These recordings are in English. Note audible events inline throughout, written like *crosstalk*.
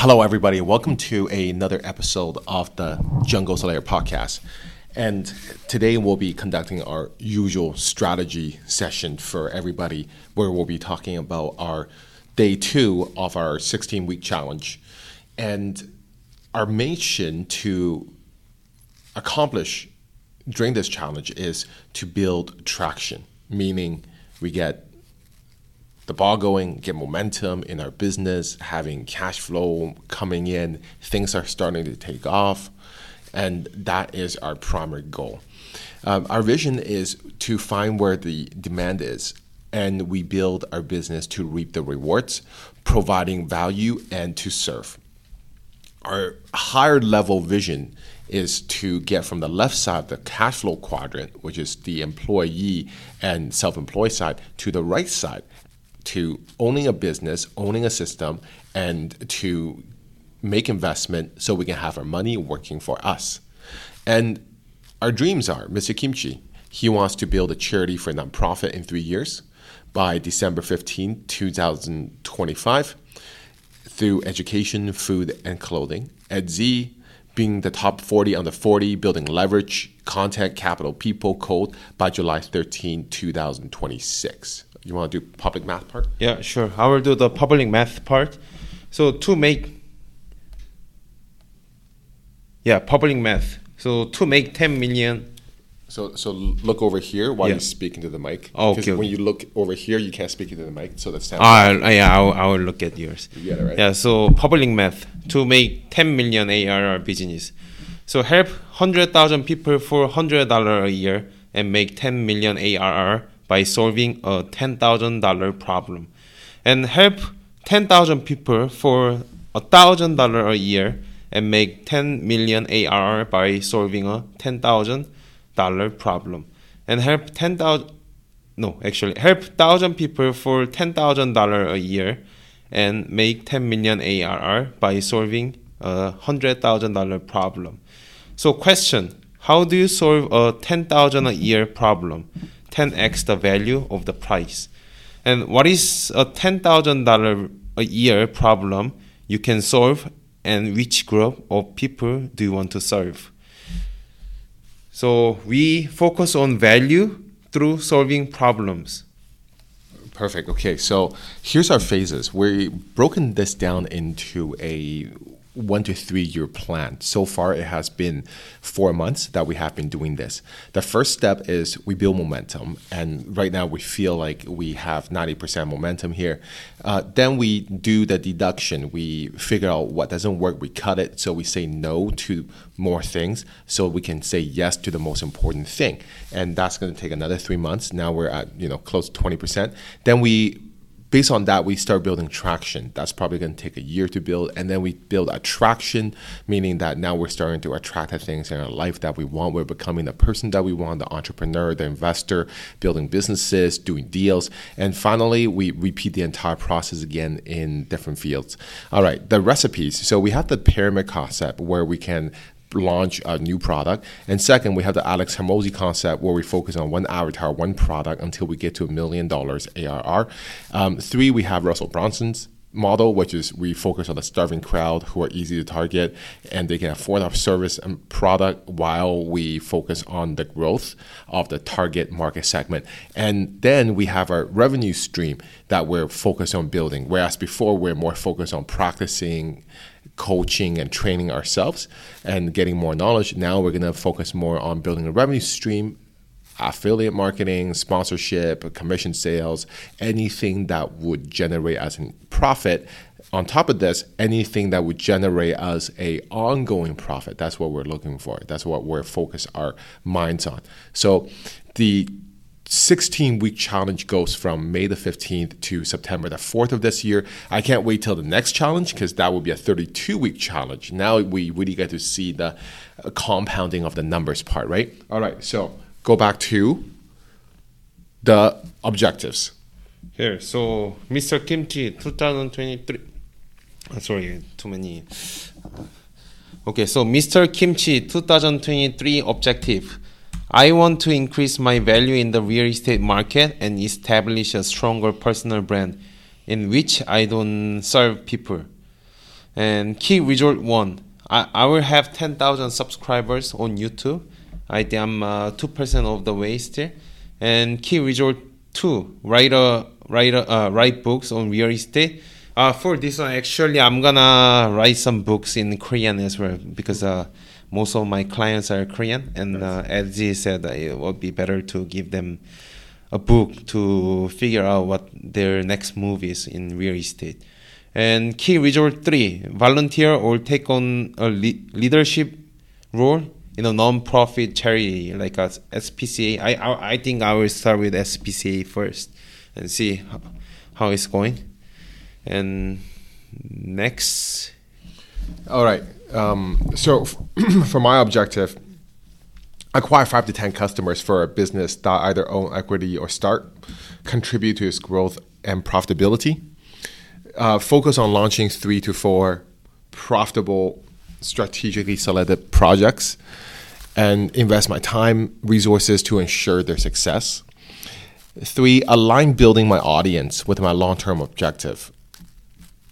Hello, everybody. Welcome to another episode of the Jungle Slayer podcast. And today we'll be conducting our usual strategy session for everybody, where we'll be talking about our day two of our 16 week challenge. And our mission to accomplish during this challenge is to build traction, meaning we get the ball going, get momentum in our business, having cash flow coming in, things are starting to take off, and that is our primary goal. Um, our vision is to find where the demand is, and we build our business to reap the rewards, providing value and to serve. Our higher level vision is to get from the left side the cash flow quadrant, which is the employee and self employed side, to the right side, to owning a business, owning a system, and to make investment so we can have our money working for us. And our dreams are Mr. Kimchi, he wants to build a charity for a nonprofit in three years by December 15, 2025, through education, food, and clothing. Ed Zee, being the top 40 under 40, building leverage, content, capital, people, code by July 13, 2026. You want to do public math part? Yeah, sure. I will do the public math part. So to make yeah, public math. So to make 10 million So, so look over here while Yeah. you speak into the mic. Oh, Because okay, when you look over here, you can't speak into the mic, so that's sound. Ah, yeah, I will, I will look at yours. You right? Yeah, so public math to make 10 million ARR business. So help 100,000 people for $100 a year and make 10 million ARR by solving a $10,000 problem. And help 10,000 people for $1,000 a year and make 10 million ARR by solving a $10,000 problem. And help 10,000 no, actually, help thousand people for ten thousand dollar a year, and make ten million ARR by solving a hundred thousand dollar problem. So, question: How do you solve a ten thousand a year problem? Ten x the value of the price. And what is a ten thousand dollar a year problem you can solve, and which group of people do you want to serve? So we focus on value through solving problems. Perfect. Okay, so here's our phases. We've broken this down into a one to three year plan. So far, it has been four months that we have been doing this. The first step is we build momentum, and right now we feel like we have 90% momentum here. Uh, then we do the deduction. We figure out what doesn't work, we cut it, so we say no to more things, so we can say yes to the most important thing. And that's going to take another three months. Now we're at you know close to 20%. Then we based on that, we start building traction. That's probably going to take a year to build. And then we build attraction, meaning that now we're starting to attract the things in our life that we want. We're becoming the person that we want, the entrepreneur, the investor, building businesses, doing deals. And finally, we repeat the entire process again in different fields. All right, the recipes. So we have the pyramid concept where we can launch a new product. And second, we have the Alex Hormozi concept where we focus on one avatar, one product until we get to a million dollars ARR. Um, three, we have Russell Brunson's model, which is we focus on the starving crowd who are easy to target and they can afford our service and product while we focus on the growth of the target market segment. And then we have our revenue stream that we're focused on building, whereas before we're more focused on practicing coaching and training ourselves and getting more knowledge. Now we're going to focus more on building a revenue stream, affiliate marketing, sponsorship, commission sales, anything that would generate us a profit. On top of this, anything that would generate us a ongoing profit. That's what we're looking for. That's what we're focused our minds on. So the 16 week challenge goes from May the 15th to September the 4th of this year. I can't wait till the next challenge because that will be a 32 week challenge. Now we really get to see the uh, compounding of the numbers part, right? All right, so go back to the objectives. Here, so Mr. Kimchi 2023. Uh, sorry, too many. Okay, so Mr. Kimchi 2023 objective. I want to increase my value in the real estate market and establish a stronger personal brand in which I don't serve people. And key result one, I, I will have 10,000 subscribers on YouTube. I think I'm uh, 2% of the way still. And key result two, write, a, write, a, uh, write books on real estate. Uh, for this one, actually, I'm gonna write some books in Korean as well because uh, most of my clients are Korean, and uh, as he said, it would be better to give them a book to figure out what their next move is in real estate. And key result three: volunteer or take on a le- leadership role in a non-profit charity like a SPCA. I, I I think I will start with SPCA first and see how, how it's going. And next, All right. Um, so, *clears throat* for my objective, acquire five to 10 customers for a business that either own equity or start, contribute to its growth and profitability. Uh, focus on launching three to four profitable, strategically selected projects, and invest my time, resources to ensure their success. Three, align building my audience with my long term objective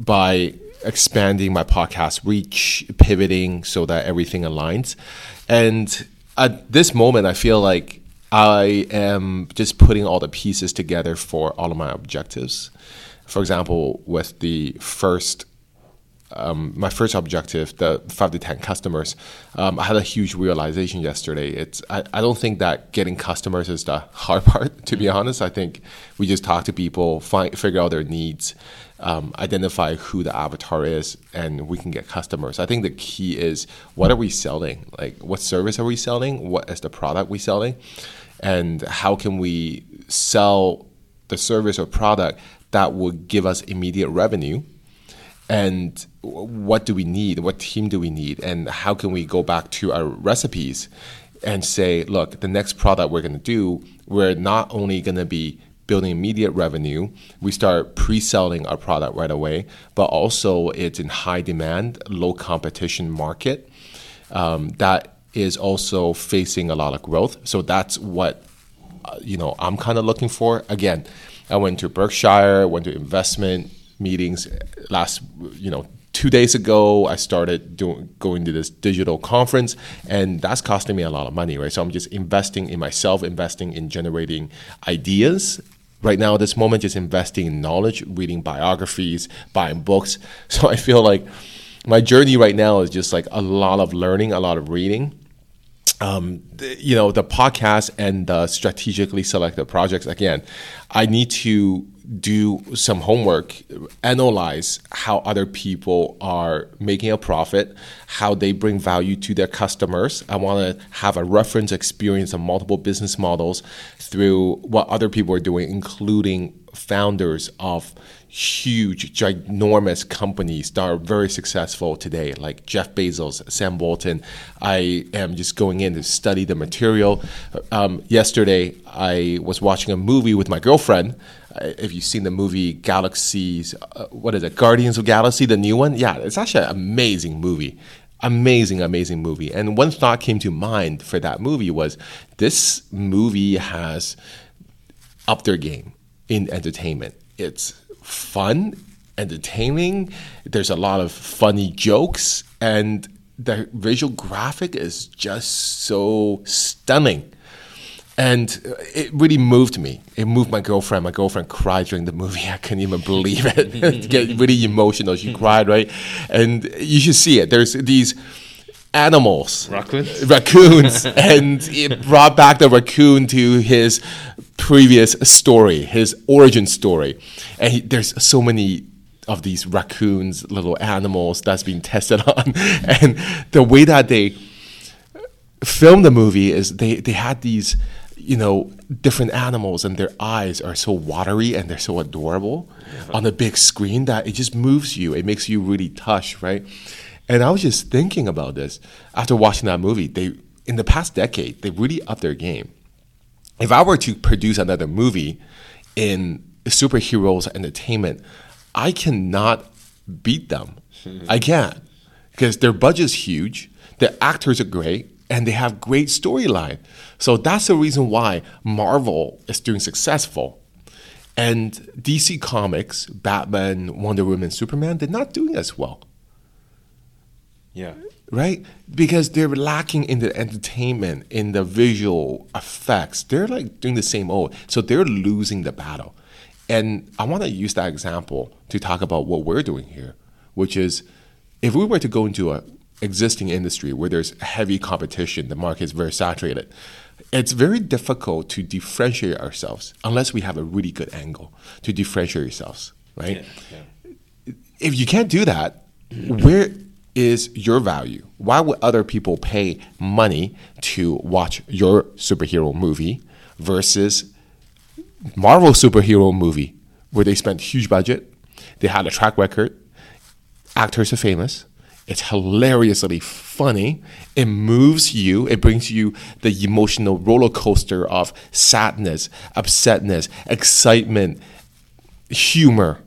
by expanding my podcast reach, pivoting so that everything aligns. And at this moment, I feel like I am just putting all the pieces together for all of my objectives. For example, with the first um, my first objective, the five to ten customers, um, I had a huge realization yesterday. It's I, I don't think that getting customers is the hard *laughs* part. To be honest, I think we just talk to people, find figure out their needs, um, identify who the avatar is, and we can get customers. I think the key is what are we selling? Like what service are we selling? What is the product we selling? And how can we sell the service or product that would give us immediate revenue? And what do we need? What team do we need? And how can we go back to our recipes and say look the next product we're going to do we're not only going to be building immediate revenue we start pre-selling our product right away but also it's in high demand low competition market um, that is also facing a lot of growth. So that's what uh, you know i'm kind of looking for. Again i went to berkshire went to investment meetings uh, last you know two days ago i started doing going to this digital conference and that's costing me a lot of money right? So i'm just investing in myself investing in generating ideas. Right now at this moment just investing in knowledge reading biographies buying books. *laughs* So i feel like my journey right now is just like a lot of learning a lot of reading um, you know the podcast and the strategically selected projects again i need to do some homework, analyze how other people are making a profit, how they bring value to their customers. I want to have a reference experience of multiple business models through what other people are doing, including founders of huge, ginormous companies that are very successful today, like Jeff Bezos, Sam Walton. I am just going in to study the material. Um, yesterday, I was watching a movie with my girlfriend if you've seen the movie Galaxies, uh, what is it, Guardians of Galaxy, the new one? Yeah, it's actually an amazing movie. Amazing, amazing movie. And one thought came to mind for that movie was this movie has upped their game in entertainment. It's fun, entertaining. There's a lot of funny jokes, and the visual graphic is just so stunning and uh, it really moved me. It moved my girlfriend. My girlfriend cried during the movie. *laughs* I couldn't even believe *laughs* it. Get really emotional. She cried, right? And you should see it. There's these animals, raccoons, raccoons, *laughs* and it brought back the raccoon to his previous story, his origin story. And he, there's so many of these raccoons, little animals that's being tested *laughs* on, and the way that they filmed the movie is they they had these you know, different animals and their eyes are so watery and they're so adorable uh-huh. on the big screen that it just moves you. It makes you really touch, right? And I was just thinking about this after watching that movie. They in the past decade, they really upped their game. If I were to produce another movie in superheroes entertainment, I cannot beat them. Hmm. I can't because their budget's huge, the actors are great, and they have great storyline. So that's the reason why Marvel is doing successful. And DC Comics, Batman, Wonder Woman, Superman, they're not doing as well. Yeah. right? Because they're lacking in the entertainment, in the visual effects. They're like doing the same old. So they're losing the battle. And I want to use that example to talk about what we're doing here, which is if we were to go into a existing industry where there's heavy competition, the market is very saturated, it's very difficult to differentiate ourselves unless we have a really good angle to differentiate ourselves, right? Yeah. if you can't do that, where is your value? Why would other people pay money to watch your superhero movie versus Marvel superhero movie where they spent huge budget, they had a track record, actors are famous, it's hilariously funny, it moves you, it brings you the emotional roller coaster of sadness, upsetness, excitement, humor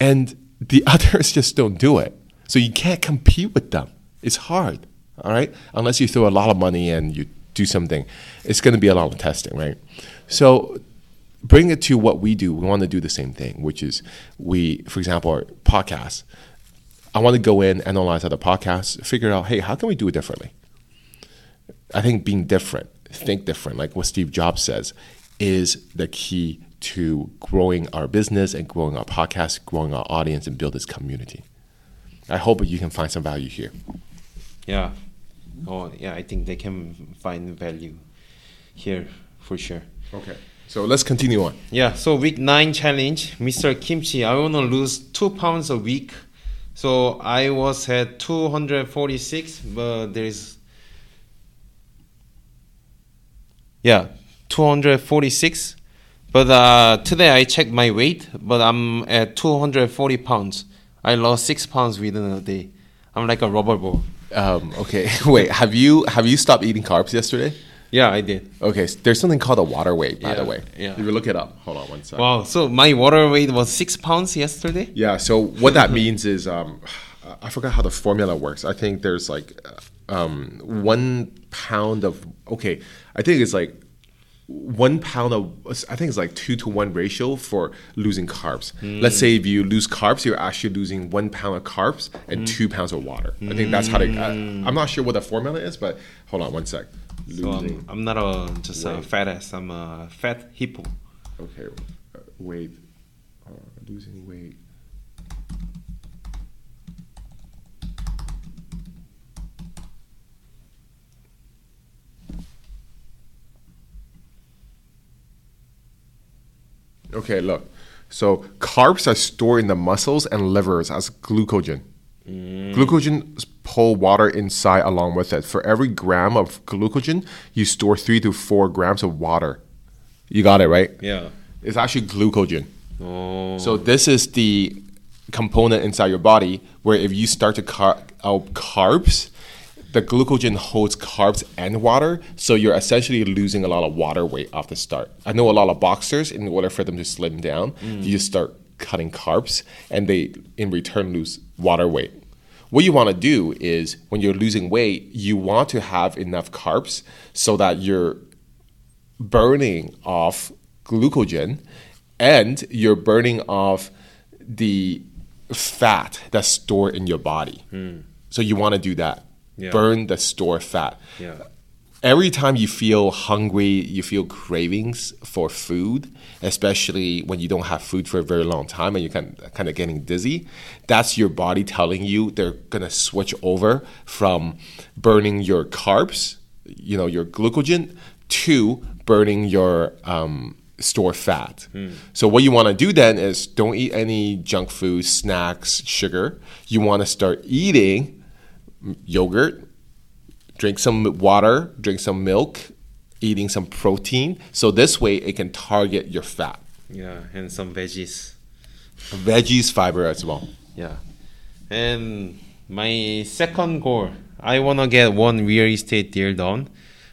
and the *laughs* others just don't do it. So you can't compete with them. It's hard, all right? Unless you throw a lot of money and you do something, it's going to be a lot of testing, right? So bring it to what we do. We want to do the same thing, which is we, for example, our podcasts. I want to go in, analyze other podcasts, figure out, hey, how can we do it differently? I think being different, think different, like what Steve Jobs says, is the key to growing our business and growing our podcast, growing our audience, and build this community. I hope you can find some value here. Yeah. Oh, yeah. I think they can find value here for sure. Okay. So let's continue on. Yeah. So week nine challenge, Mr. Kimchi. I wanna lose two pounds a week. So I was at two hundred forty six, but there's yeah, two hundred forty six. But uh, today I checked my weight, but I'm at two hundred forty pounds. I lost six pounds within a day. I'm like a rubber ball. Um, okay. *laughs* Wait. Have you have you stopped eating carbs yesterday? Yeah, I did. Okay. There's something called a water weight, by the way. yeah. If you look it up. Hold on one second. Wow. So my water weight was six pounds yesterday. Yeah. So what that *laughs* means is, um, I forgot how the formula works. I think there's like uh, um, one pound of okay. I think it's like one pound of I think it's like two to one ratio for losing carbs. Let's say if you lose carbs, you're actually losing one pound of carbs and two pounds of water. I think that's how they. I, I'm not sure what the formula is, but hold on one sec. So I'm, I'm not a just a fat ass. I'm a fat hippo. Okay, uh, weight. Uh, losing weight. Okay, look. So carbs are stored in the muscles and livers as glycogen. Mm. Glycogen pull water inside along with it. For every gram of glycogen, you store three to four grams of water. You got it right. Yeah. It's actually glycogen. Oh. So this is the component inside your body where if you start to cut out carbs, the glycogen holds carbs and water, so you're essentially losing a lot of water weight off the start. I know a lot of boxers, in order for them to slim down, you just start cutting carbs, and they in return lose water weight. What you want to do is when you're losing weight, you want to have enough carbs so that you're burning off glycogen and you're burning off the fat that's stored in your body. Hmm. So you want to do that. Yeah. Burn the store fat. Yeah. Every time you feel hungry, you feel cravings for food, especially when you don't have food for a very long time and you're kind of, kind of getting dizzy, that's your body telling you they're going to switch over from burning your carbs, you know, your glycogen, to burning your um, stored fat. So what you want to do then is don't eat any junk food, snacks, sugar. You want to start eating yogurt, drink some water, drink some milk, eating some protein. So this way it can target your fat. Yeah, and some veggies. Veggies, fiber as well. Yeah. And my second goal, I wanna get one real estate deal done.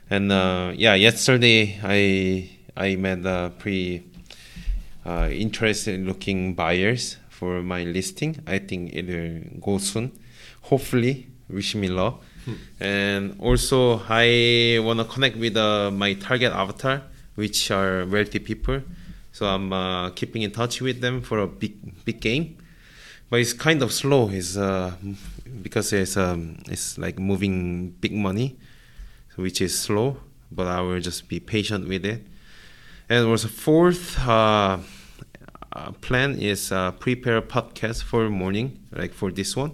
And uh, yeah, yesterday I I met uh, pretty uh, interested looking buyers for my listing. I think it will go soon. Hopefully, wish me luck. And also, I wanna connect with uh, my target avatar, which are wealthy people. So I'm uh, keeping in touch with them for a big big game but it's kind of slow. It's uh, because it's um, it's like moving big money, which is slow. But I will just be patient with it. And also fourth uh, uh, plan is uh, prepare a podcast for morning, like for this one.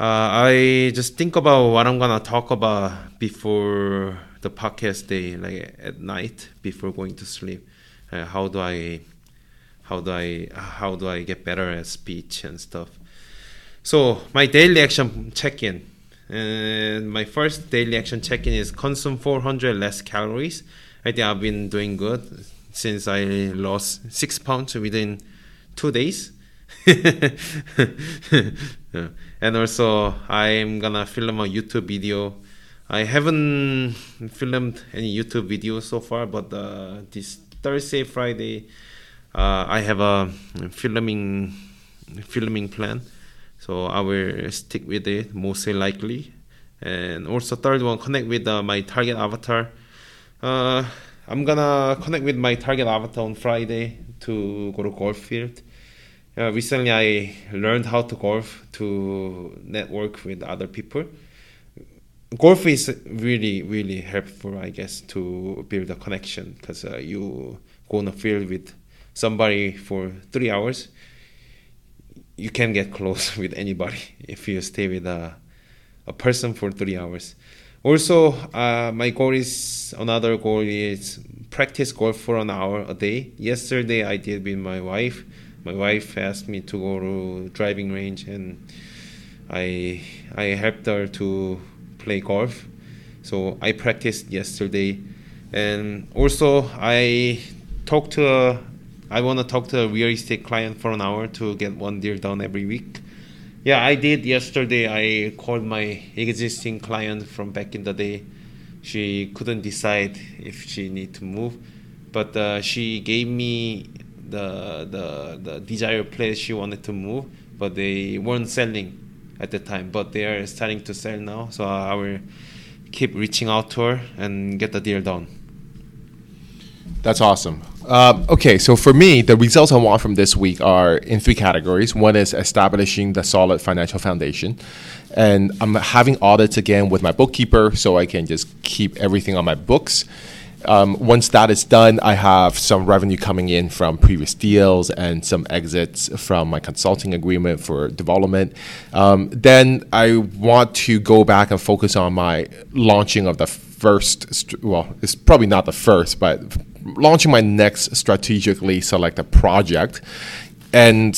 Uh, I just think about what I'm gonna talk about before the podcast day, like at night before going to sleep. Uh, how do I, how do I, how do I get better at speech and stuff? So my daily action check-in, and my first daily action check-in is consume 400 less calories. I think I've been doing good since I lost six pounds within two days. *laughs* And also, I'm gonna film a YouTube video. I haven't filmed any YouTube videos so far, but uh, this Thursday, Friday, uh, I have a filming filming plan. So I will stick with it mostly likely. And also third one, connect with uh, my target avatar. Uh, I'm gonna connect with my target avatar on Friday to go to golf field uh, recently, I learned how to golf to network with other people. Golf is really, really helpful, I guess, to build a connection because uh, you go on a field with somebody for three hours. You can get close *laughs* with anybody *laughs* if you stay with a, a person for three hours. Also, uh, my goal is another goal is practice golf for an hour a day. Yesterday, I did with my wife my wife asked me to go to driving range and I I helped her to play golf. So I practiced yesterday and also I talked to a, I want to talk to a real estate client for an hour to get one deal done every week. Yeah, I did yesterday. I called my existing client from back in the day. She couldn't decide if she need to move, but uh, she gave me the the the desired place she wanted to move, but they weren't selling at the time. But they are starting to sell now, so I will keep reaching out to her and get the deal done. That's awesome. Uh, okay, so for me, the results I want from this week are in three categories. One is establishing the solid financial foundation. And I'm having audits again with my bookkeeper so I can just keep everything on my books. Um, once that is done, I have some revenue coming in from previous deals and some exits from my consulting agreement for development. Um, then I want to go back and focus on my launching of the first, well, it's probably not the first, but launching my next strategically selected project. And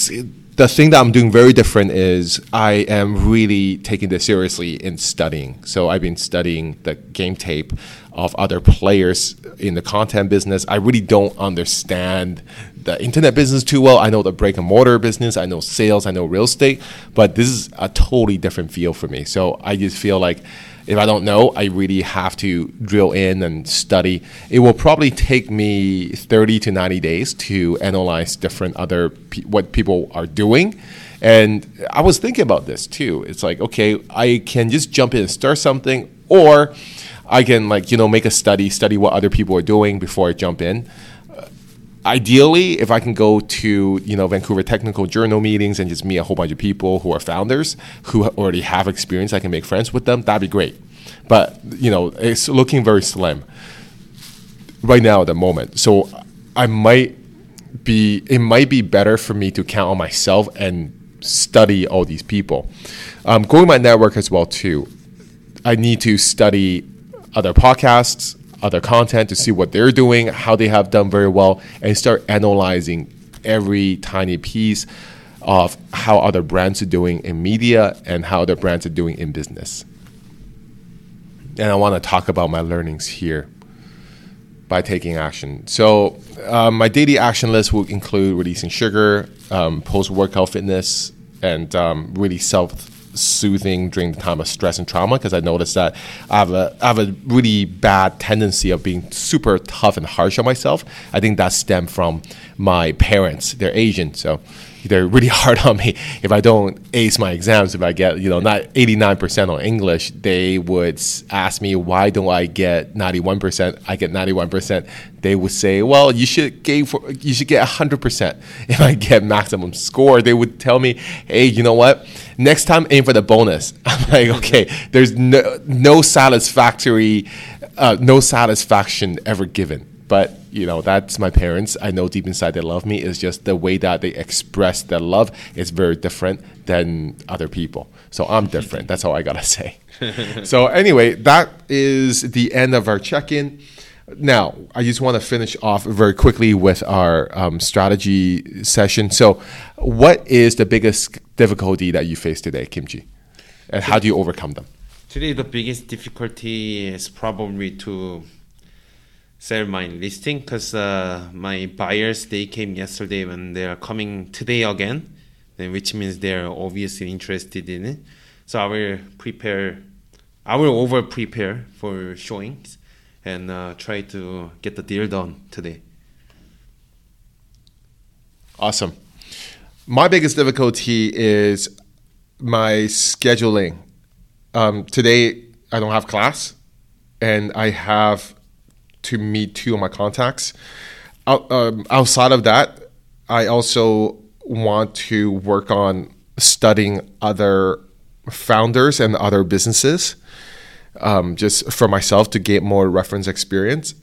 the thing that I'm doing very different is I am really taking this seriously in studying. So I've been studying the game tape of other players in the content business. I really don't understand the internet business too well. I know the brick and mortar business, I know sales, I know real estate, but this is a totally different field for me. So I just feel like if I don't know, I really have to drill in and study. It will probably take me 30 to 90 days to analyze different other pe- what people are doing. And I was thinking about this too. It's like, okay, I can just jump in and start something, or I can like you know make a study, study what other people are doing before I jump in. Ideally, if I can go to you know Vancouver Technical Journal meetings and just meet a whole bunch of people who are founders who already have experience, I can make friends with them. That'd be great. But you know, it's looking very slim right now at the moment. So I might be it might be better for me to count on myself and study all these people. Um, growing my network as well too. I need to study other podcasts, other content to see what they're doing, how they have done very well, and start analyzing every tiny piece of how other brands are doing in media and how other brands are doing in business. And I want to talk about my learnings here by taking action. So, um, my daily action list will include releasing sugar, um, post workout fitness, and um, really self soothing during the time of stress and trauma because I noticed that I have a I have a really bad tendency of being super tough and harsh on myself. I think that stemmed from my parents. They're Asian, so they're really *laughs* hard on me if I don't ace my exams. If I get you know not eighty nine percent on English, they would ask me why don't I get ninety one percent? I get ninety one percent. They would say, well, you should get for, you should get hundred percent. *laughs* If I get maximum score, they would tell me, hey, you know what? Next time, aim for the bonus. *laughs* I'm like, okay, there's no no satisfactory, uh, no satisfaction ever given but you know that's my parents. I know deep inside they love me. It's just the way that they express their love is very different than other people. So i'm different. That's all i gotta say. *laughs* So anyway that is the end of our check-in. Now i just want to finish off very quickly with our um, strategy session. So what is the biggest difficulty that you face today kimchi? And how do you overcome them? Today the biggest difficulty is probably to sell my listing because uh, my buyers they came yesterday and they are coming today again, which means they are obviously interested in it. So I will prepare, I will over prepare for showings and uh, try to get the deal done today. Awesome. My biggest difficulty is my scheduling. Um, today I don't have class, and I have to meet two of my contacts. Out, um, outside of that, I also want to work on studying other founders and other businesses um, just for myself to get more reference experience.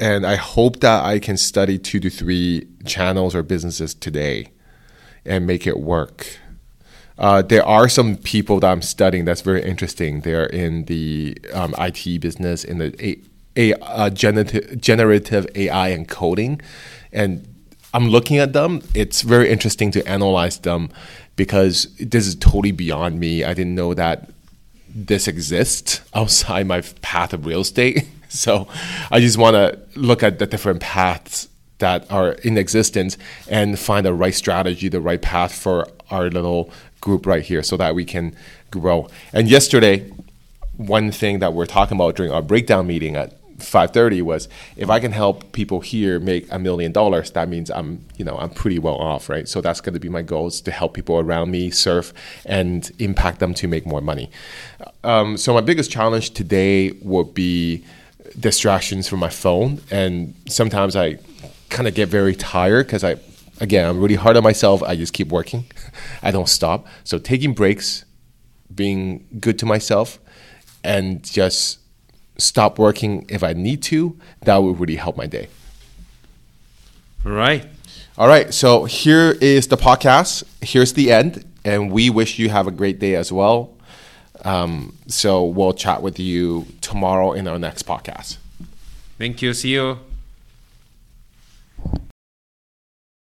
And I hope that I can study two to three channels or businesses today and make it work. Uh, there are some people that I'm studying that's very interesting. They're in the um, IT business, in the a, uh, generative, generative AI and coding, and I'm looking at them. It's very interesting to analyze them because this is totally beyond me. I didn't know that this exists *laughs* outside my path of real estate. *laughs* so I just want to look at the different paths that are in existence and find the right strategy, the right path for our little group right here so that we can grow. And yesterday, one thing that we're talking about during our breakdown meeting at 530 was if I can help people here make a million dollars, that means I'm, you know, I'm pretty well off, right? So that's going to be my goal is to help people around me surf and impact them to make more money. Um, so my biggest challenge today would be distractions from my phone, and sometimes I kind of get very tired because I, again, I'm really hard on myself. I just keep working, *laughs* I don't stop. So taking breaks, being good to myself, and just stop working if I need to, that would really help my day. All right. All right. So here is the podcast. Here's the end. And we wish you have a great day as well. Um, so we'll chat with you tomorrow in our next podcast. Thank you. See you.